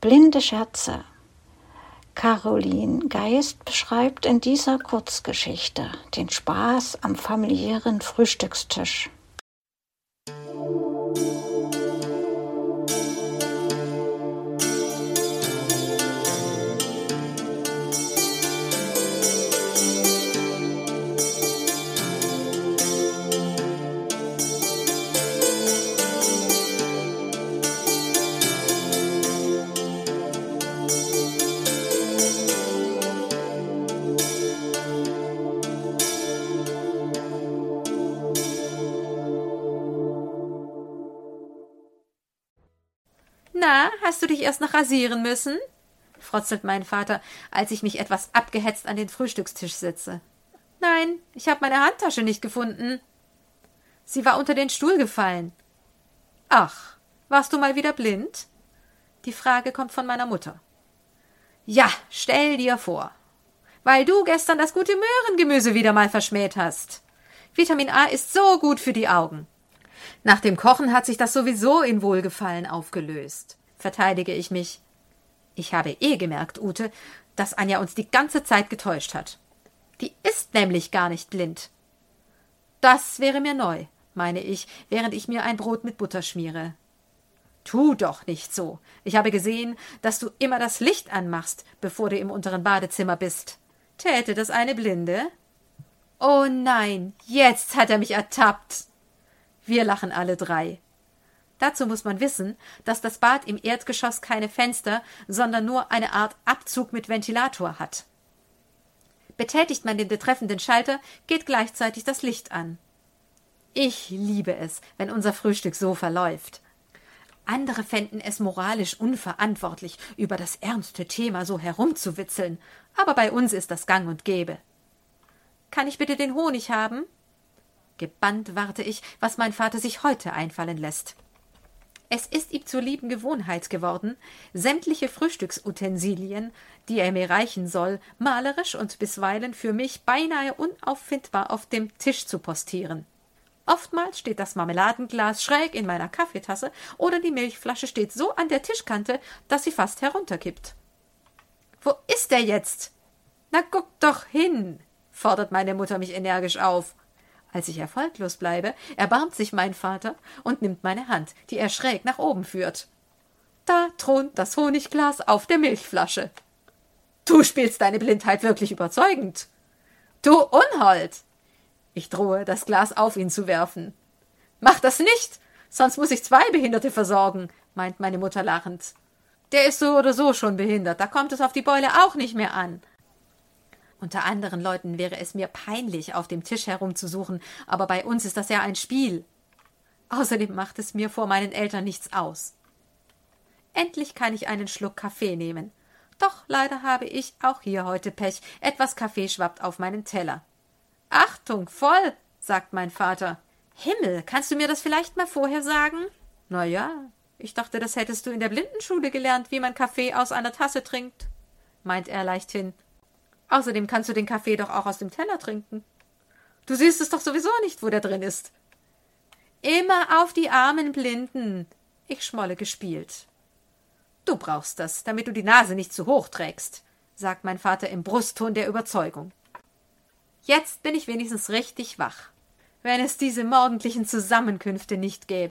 Blinde Scherze. Caroline Geist beschreibt in dieser Kurzgeschichte den Spaß am familiären Frühstückstisch. Na, hast du dich erst noch rasieren müssen? frotzelt mein Vater, als ich mich etwas abgehetzt an den Frühstückstisch setze. Nein, ich habe meine Handtasche nicht gefunden. Sie war unter den Stuhl gefallen. Ach, warst du mal wieder blind? Die Frage kommt von meiner Mutter. Ja, stell dir vor. Weil du gestern das gute Möhrengemüse wieder mal verschmäht hast. Vitamin A ist so gut für die Augen. Nach dem Kochen hat sich das sowieso in Wohlgefallen aufgelöst verteidige ich mich. Ich habe eh gemerkt, Ute, dass Anja uns die ganze Zeit getäuscht hat. Die ist nämlich gar nicht blind. Das wäre mir neu, meine ich, während ich mir ein Brot mit Butter schmiere. Tu doch nicht so. Ich habe gesehen, dass du immer das Licht anmachst, bevor du im unteren Badezimmer bist. Täte das eine Blinde? Oh nein, jetzt hat er mich ertappt. Wir lachen alle drei. Dazu muss man wissen, dass das Bad im Erdgeschoss keine Fenster, sondern nur eine Art Abzug mit Ventilator hat. Betätigt man den betreffenden Schalter, geht gleichzeitig das Licht an. Ich liebe es, wenn unser Frühstück so verläuft. Andere fänden es moralisch unverantwortlich, über das ernste Thema so herumzuwitzeln, aber bei uns ist das gang und gäbe. Kann ich bitte den Honig haben? Gebannt warte ich, was mein Vater sich heute einfallen lässt. Es ist ihm zur lieben Gewohnheit geworden, sämtliche Frühstücksutensilien, die er mir reichen soll, malerisch und bisweilen für mich beinahe unauffindbar auf dem Tisch zu postieren. Oftmals steht das Marmeladenglas schräg in meiner Kaffeetasse oder die Milchflasche steht so an der Tischkante, dass sie fast herunterkippt. Wo ist er jetzt? Na guck doch hin, fordert meine Mutter mich energisch auf. Als ich erfolglos bleibe, erbarmt sich mein Vater und nimmt meine Hand, die er schräg nach oben führt. Da thront das Honigglas auf der Milchflasche. Du spielst deine Blindheit wirklich überzeugend. Du Unhold! Ich drohe, das Glas auf ihn zu werfen. Mach das nicht, sonst muss ich zwei Behinderte versorgen, meint meine Mutter lachend. Der ist so oder so schon behindert, da kommt es auf die Beule auch nicht mehr an. Unter anderen Leuten wäre es mir peinlich, auf dem Tisch herumzusuchen, aber bei uns ist das ja ein Spiel. Außerdem macht es mir vor meinen Eltern nichts aus. Endlich kann ich einen Schluck Kaffee nehmen. Doch leider habe ich auch hier heute Pech. Etwas Kaffee schwappt auf meinen Teller. Achtung, voll, sagt mein Vater. Himmel, kannst du mir das vielleicht mal vorher sagen? Na ja, ich dachte, das hättest du in der Blindenschule gelernt, wie man Kaffee aus einer Tasse trinkt, meint er leichthin. Außerdem kannst du den Kaffee doch auch aus dem Teller trinken. Du siehst es doch sowieso nicht, wo der drin ist. Immer auf die armen Blinden. Ich schmolle gespielt. Du brauchst das, damit du die Nase nicht zu hoch trägst, sagt mein Vater im Brustton der Überzeugung. Jetzt bin ich wenigstens richtig wach. Wenn es diese morgendlichen Zusammenkünfte nicht gäbe.